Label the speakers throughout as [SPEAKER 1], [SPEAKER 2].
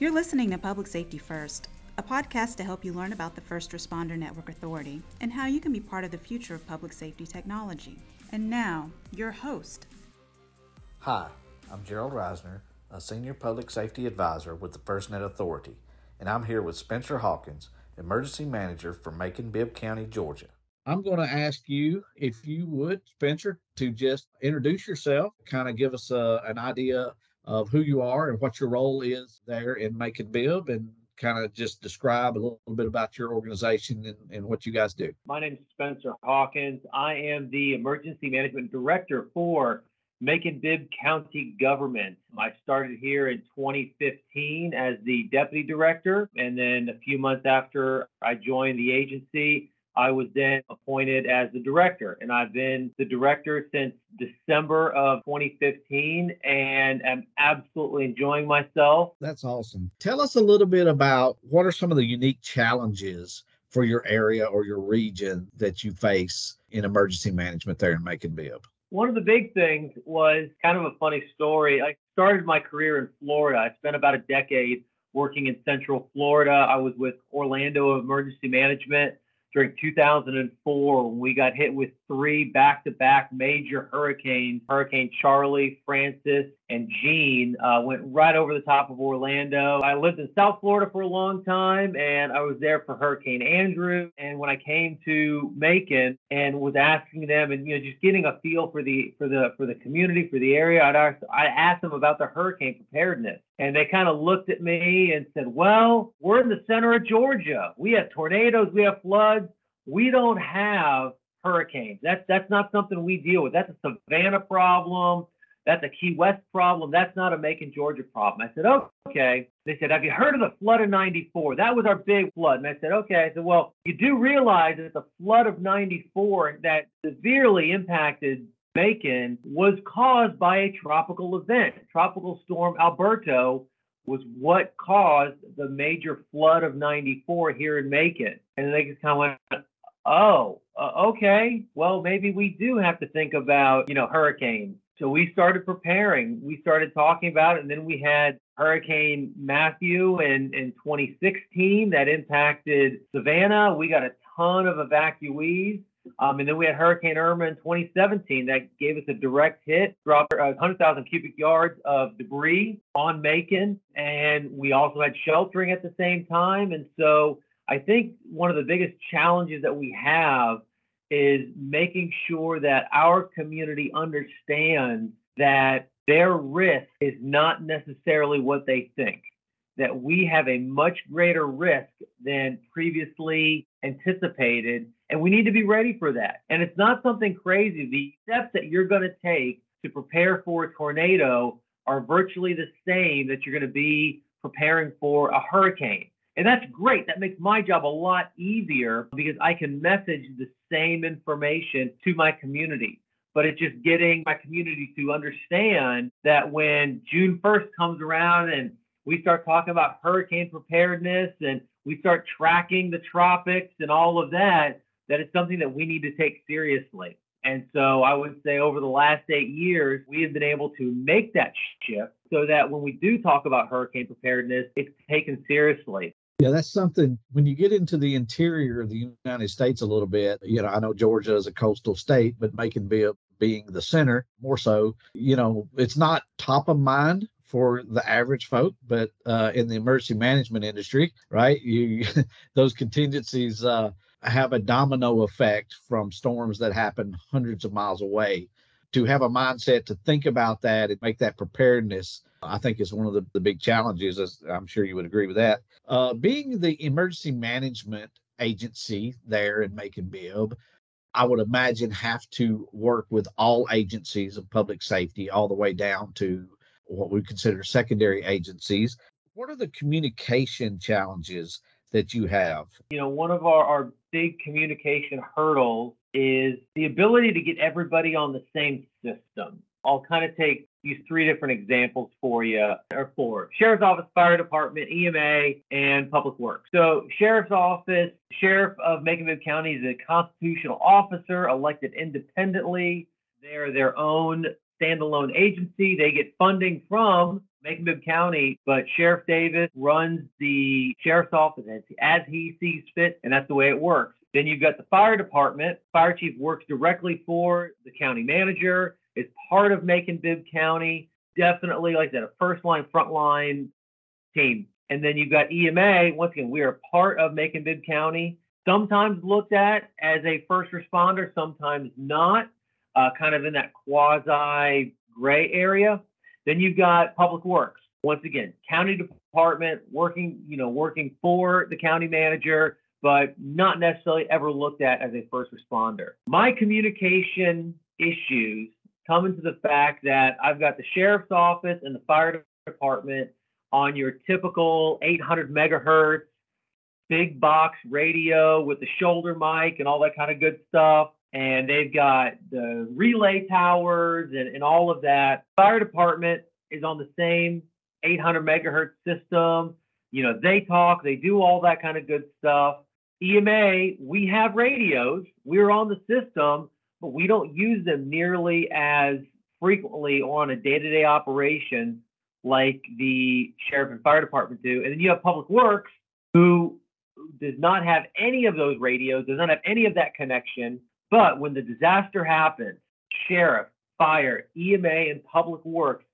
[SPEAKER 1] You're listening to Public Safety First, a podcast to help you learn about the First Responder Network Authority and how you can be part of the future of public safety technology. And now, your host.
[SPEAKER 2] Hi, I'm Gerald Reisner, a Senior Public Safety Advisor with the FirstNet Authority, and I'm here with Spencer Hawkins, Emergency Manager for Macon Bibb County, Georgia.
[SPEAKER 3] I'm going to ask you, if you would, Spencer, to just introduce yourself, kind of give us uh, an idea of who you are and what your role is there in Macon Bibb, and kind of just describe a little bit about your organization and, and what you guys do.
[SPEAKER 4] My name is Spencer Hawkins. I am the Emergency Management Director for Macon Bibb County Government. I started here in 2015 as the Deputy Director, and then a few months after I joined the agency, I was then appointed as the director, and I've been the director since December of 2015 and am absolutely enjoying myself.
[SPEAKER 3] That's awesome. Tell us a little bit about what are some of the unique challenges for your area or your region that you face in emergency management there in Macon Bibb?
[SPEAKER 4] One of the big things was kind of a funny story. I started my career in Florida. I spent about a decade working in Central Florida. I was with Orlando Emergency Management during 2004 when we got hit with three back-to-back major hurricanes hurricane charley francis and Jeanne uh, went right over the top of orlando i lived in south florida for a long time and i was there for hurricane andrew and when i came to macon and was asking them and you know just getting a feel for the for the for the community for the area i'd ask, i asked them about the hurricane preparedness and they kind of looked at me and said well we're in the center of georgia we have tornadoes we have floods we don't have hurricanes. That's that's not something we deal with. That's a Savannah problem. That's a Key West problem. That's not a Macon, Georgia problem. I said, okay. They said, have you heard of the flood of 94? That was our big flood. And I said, okay. I said, well, you do realize that the flood of 94 that severely impacted Macon was caused by a tropical event. Tropical storm Alberto was what caused the major flood of 94 here in Macon. And they just kind of went, oh, uh, okay, well, maybe we do have to think about, you know, hurricanes. So we started preparing. We started talking about it, and then we had Hurricane Matthew in, in 2016 that impacted Savannah. We got a ton of evacuees. Um, and then we had Hurricane Irma in 2017 that gave us a direct hit, dropped 100,000 cubic yards of debris on Macon. And we also had sheltering at the same time. And so I think one of the biggest challenges that we have is making sure that our community understands that their risk is not necessarily what they think, that we have a much greater risk than previously anticipated, and we need to be ready for that. And it's not something crazy. The steps that you're going to take to prepare for a tornado are virtually the same that you're going to be preparing for a hurricane. And that's great. That makes my job a lot easier because I can message the same information to my community. But it's just getting my community to understand that when June 1st comes around and we start talking about hurricane preparedness and we start tracking the tropics and all of that, that it's something that we need to take seriously. And so I would say over the last eight years, we have been able to make that shift so that when we do talk about hurricane preparedness, it's taken seriously.
[SPEAKER 3] Yeah, that's something when you get into the interior of the United States a little bit, you know, I know Georgia is a coastal state, but Macon being the center more so, you know, it's not top of mind for the average folk, but uh, in the emergency management industry, right? You those contingencies uh, have a domino effect from storms that happen hundreds of miles away. To have a mindset to think about that and make that preparedness I think is one of the, the big challenges, as I'm sure you would agree with that. Uh, being the emergency management agency there in Macon Bibb, I would imagine have to work with all agencies of public safety all the way down to what we consider secondary agencies. What are the communication challenges that you have?
[SPEAKER 4] You know, one of our, our big communication hurdles is the ability to get everybody on the same system. I'll kind of take these three different examples for you, or four Sheriff's Office, Fire Department, EMA, and Public Works. So, Sheriff's Office, Sheriff of Macon County is a constitutional officer elected independently. They're their own standalone agency. They get funding from Macon-Bibb County, but Sheriff Davis runs the sheriff's office as he sees fit, and that's the way it works. Then you've got the fire department. Fire chief works directly for the county manager, is part of Macon-Bibb County. Definitely, like I said, a first line, front line team. And then you've got EMA. Once again, we are part of Macon-Bibb County. Sometimes looked at as a first responder, sometimes not. Uh, kind of in that quasi gray area. Then you've got Public Works. Once again, county department working, you know, working for the county manager, but not necessarily ever looked at as a first responder. My communication issues come into the fact that I've got the sheriff's office and the fire department on your typical 800 megahertz big box radio with the shoulder mic and all that kind of good stuff. And they've got the relay towers and, and all of that. Fire department is on the same 800 megahertz system. You know, they talk, they do all that kind of good stuff. EMA, we have radios, we're on the system, but we don't use them nearly as frequently on a day to day operation like the sheriff and fire department do. And then you have public works who does not have any of those radios, does not have any of that connection. But when the disaster happens, sheriff, fire, EMA, and public works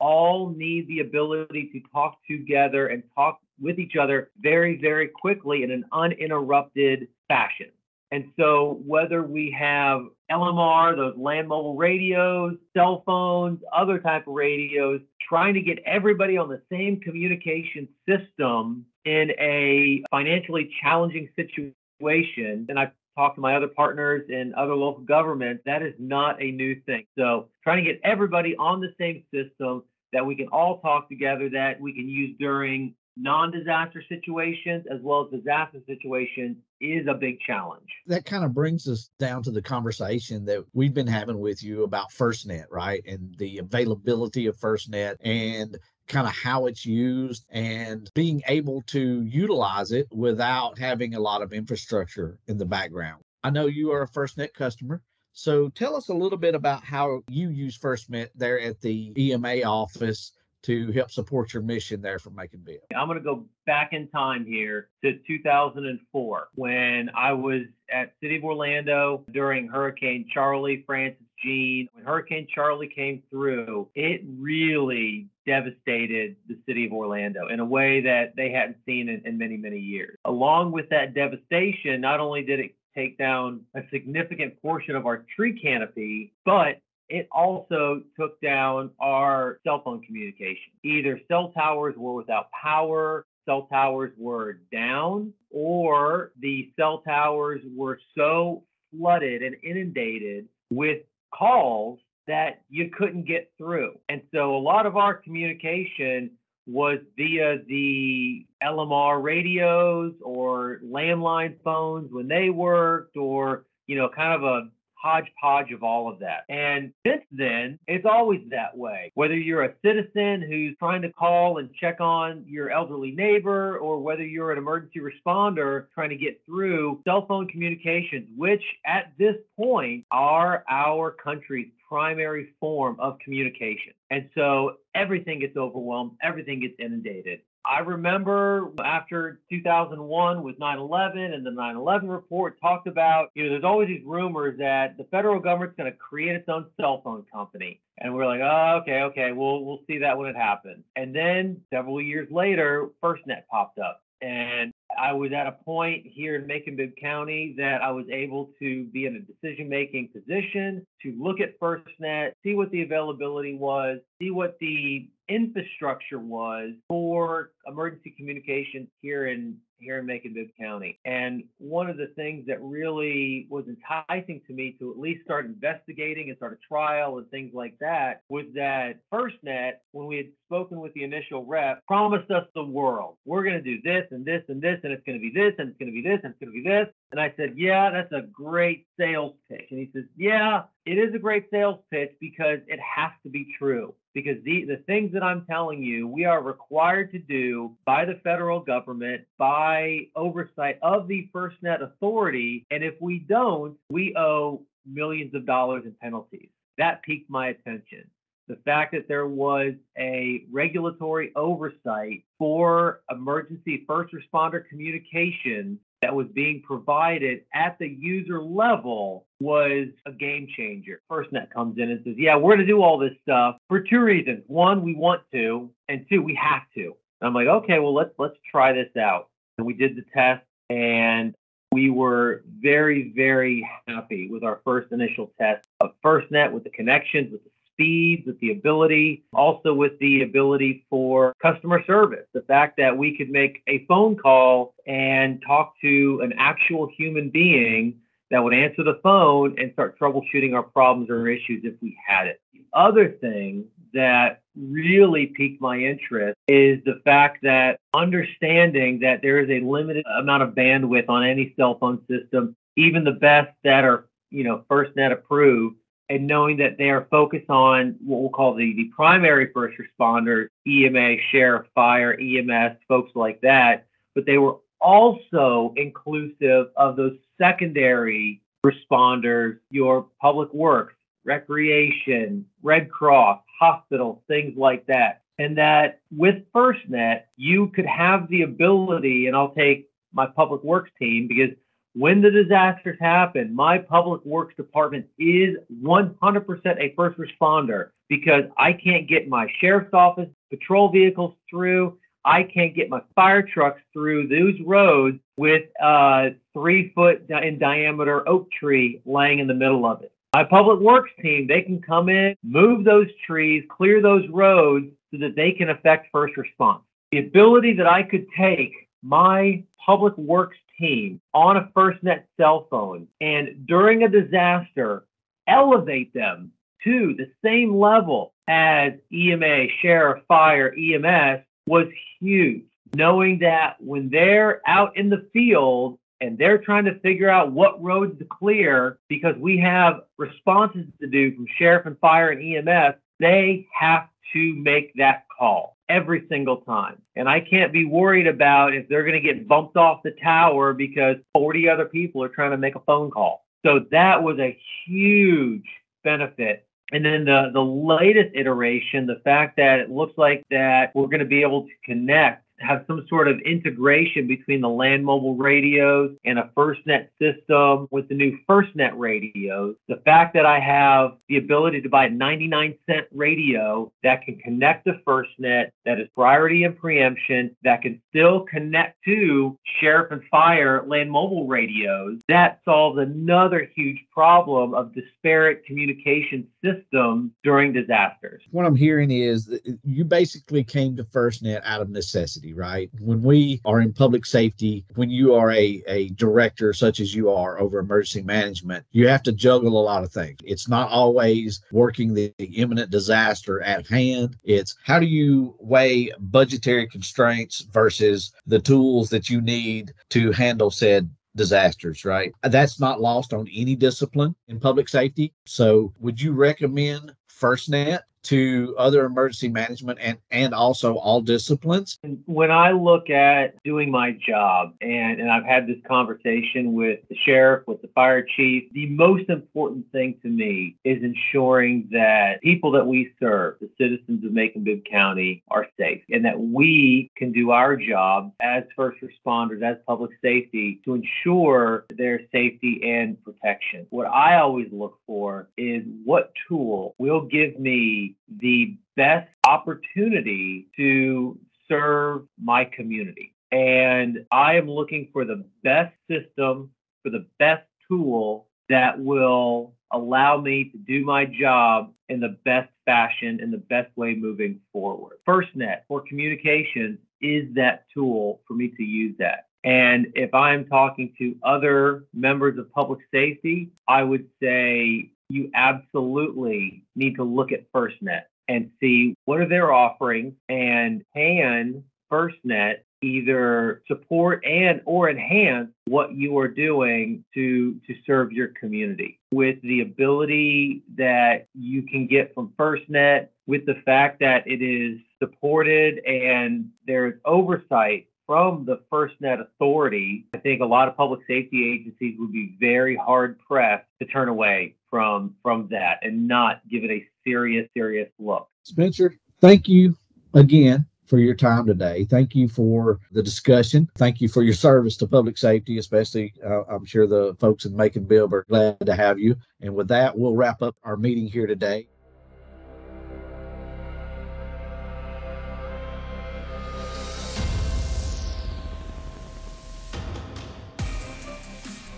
[SPEAKER 4] all need the ability to talk together and talk with each other very, very quickly in an uninterrupted fashion. And so, whether we have LMR, those land mobile radios, cell phones, other type of radios, trying to get everybody on the same communication system in a financially challenging situation, and I've talked to my other partners in other local governments, that is not a new thing. So, trying to get everybody on the same system that we can all talk together, that we can use during non-disaster situations as well as disaster situations is a big challenge.
[SPEAKER 3] That kind of brings us down to the conversation that we've been having with you about FirstNet, right? And the availability of FirstNet and kind of how it's used and being able to utilize it without having a lot of infrastructure in the background. I know you are a FirstNet customer. So tell us a little bit about how you use FirstNet there at the EMA office to help support your mission there for Macon-Bibb?
[SPEAKER 4] I'm going to go back in time here to 2004 when I was at City of Orlando during Hurricane Charley, Francis Jeanne. When Hurricane Charley came through, it really devastated the city of Orlando in a way that they hadn't seen in, in many, many years. Along with that devastation, not only did it take down a significant portion of our tree canopy, but it also took down our cell phone communication. Either cell towers were without power, cell towers were down, or the cell towers were so flooded and inundated with calls that you couldn't get through. And so a lot of our communication was via the LMR radios or landline phones when they worked, or, you know, kind of a hodgepodge of all of that. And since then, it's always that way. Whether you're a citizen who's trying to call and check on your elderly neighbor, or whether you're an emergency responder trying to get through cell phone communications, which at this point are our country's primary form of communication. And so everything gets overwhelmed, everything gets inundated. I remember after 2001 with 9/11 and the 9/11 report talked about, you know, there's always these rumors that the federal government's going to create its own cell phone company, and we're like, oh, okay, okay, we'll we'll see that when it happens. And then several years later, FirstNet popped up, and I was at a point here in Macon-Bibb County that I was able to be in a decision-making position to look at FirstNet, see what the availability was, see what the infrastructure was for emergency communications here in here in Macon-Bibb County. And one of the things that really was enticing to me to at least start investigating and start a trial and things like that was that FirstNet, when we had spoken with the initial rep, promised us the world. We're going to do this and this and this, and it's going to be this, and it's going to be this, and it's going to be this. And I said, Yeah, that's a great sales pitch. And he says, Yeah, it is a great sales pitch because it has to be true. Because the, the things that I'm telling you, we are required to do by the federal government, by oversight of the FirstNet authority. And if we don't, we owe millions of dollars in penalties. That piqued my attention. the fact that there was a regulatory oversight for emergency first responder communication that was being provided at the user level was a game changer. FirstNet comes in and says, Yeah, we're going to do all this stuff for two reasons. One, we want to, and two, we have to. And I'm like, okay, well let's let's try this out. And we did the test and we were very, very happy with our first initial test of FirstNet with the connections, with the speeds, with the ability, also with the ability for customer service. The fact that we could make a phone call and talk to an actual human being that would answer the phone and start troubleshooting our problems or issues if we had it. The other thing that really piqued my interest is the fact that understanding that there is a limited amount of bandwidth on any cell phone system, even the best that are, you know, FirstNet approved, and knowing that they are focused on what we'll call the, the primary first responders, EMA, sheriff, fire, EMS, folks like that, but they were also inclusive of those secondary responders, your public works, recreation, Red Cross, hospitals, things like that. And that with FirstNet, you could have the ability, and I'll take my public works team because when the disasters happen, my public works department is 100% a first responder because I can't get my sheriff's office patrol vehicles through. I can't get my fire trucks through those roads with a three foot in diameter oak tree laying in the middle of it. My public works team, they can come in, move those trees, clear those roads so that they can affect first response. The ability that I could take my public works team on a FirstNet cell phone and during a disaster, elevate them to the same level as EMA, sheriff, fire, EMS was huge. Knowing that when they're out in the field and they're trying to figure out what roads to clear because we have responses to do from sheriff and fire and EMS, they have to make that call every single time. And I can't be worried about if they're going to get bumped off the tower because 40 other people are trying to make a phone call. So that was a huge benefit. And then the, the latest iteration, the fact that it looks like that we're going to be able to connect have some sort of integration between the land mobile radios and a FirstNet system with the new FirstNet radios. The fact that I have the ability to buy a 99 cent radio that can connect to FirstNet, that is priority and preemption, that can still connect to sheriff and fire land mobile radios, that solves another huge problem of disparate communication systems during disasters.
[SPEAKER 3] What I'm hearing is you basically came to FirstNet out of necessity right? When we are in public safety, when you are a, a director such as you are over emergency management, you have to juggle a lot of things. It's not always working the, the imminent disaster at hand. It's how do you weigh budgetary constraints versus the tools that you need to handle said disasters, right? That's not lost on any discipline in public safety. So, would you recommend FirstNet to other emergency management and and also all disciplines?
[SPEAKER 4] When i look at doing my job and and i've had this conversation with the sheriff with the fire chief the most important thing to me is ensuring that people that we serve the citizens of macon bibb county are safe and that we can do our job as first responders as public safety to ensure their safety and protection. What i always look for is what tool will give me the best opportunity to serve my community. And I am looking for the best system, for the best tool that will allow me to do my job in the best fashion, in the best way moving forward. FirstNet for communication is that tool for me to use that. And if I'm talking to other members of public safety, I would say you absolutely need to look at FirstNet and see what are their offerings and can FirstNet either support and or enhance what you are doing to to serve your community. With the ability that you can get from FirstNet with the fact that it is supported and there's oversight from the FirstNet Authority, I think a lot of public safety agencies would be very hard pressed to turn away from from that and not give it a serious, serious look.
[SPEAKER 3] Spencer, thank you again for your time today. Thank you for the discussion. Thank you for your service to public safety, especially uh, I'm sure the folks in Macon Bibb are glad to have you. And with that, we'll wrap up our meeting here today.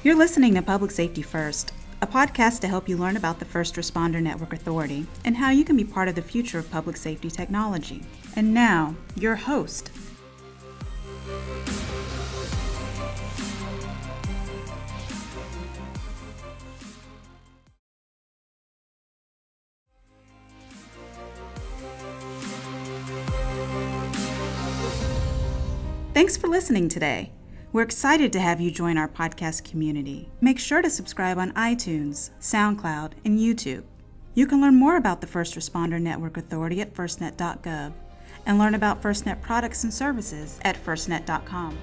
[SPEAKER 1] You're listening to Public Safety First, a podcast to help you learn about the First Responder Network Authority and how you can be part of the future of public safety technology. And now, your host. Thanks for listening today. We're excited to have you join our podcast community. Make sure to subscribe on iTunes, SoundCloud, and YouTube. You can learn more about the First Responder Network Authority at firstnet.gov and learn about FirstNet products and services at firstnet.com.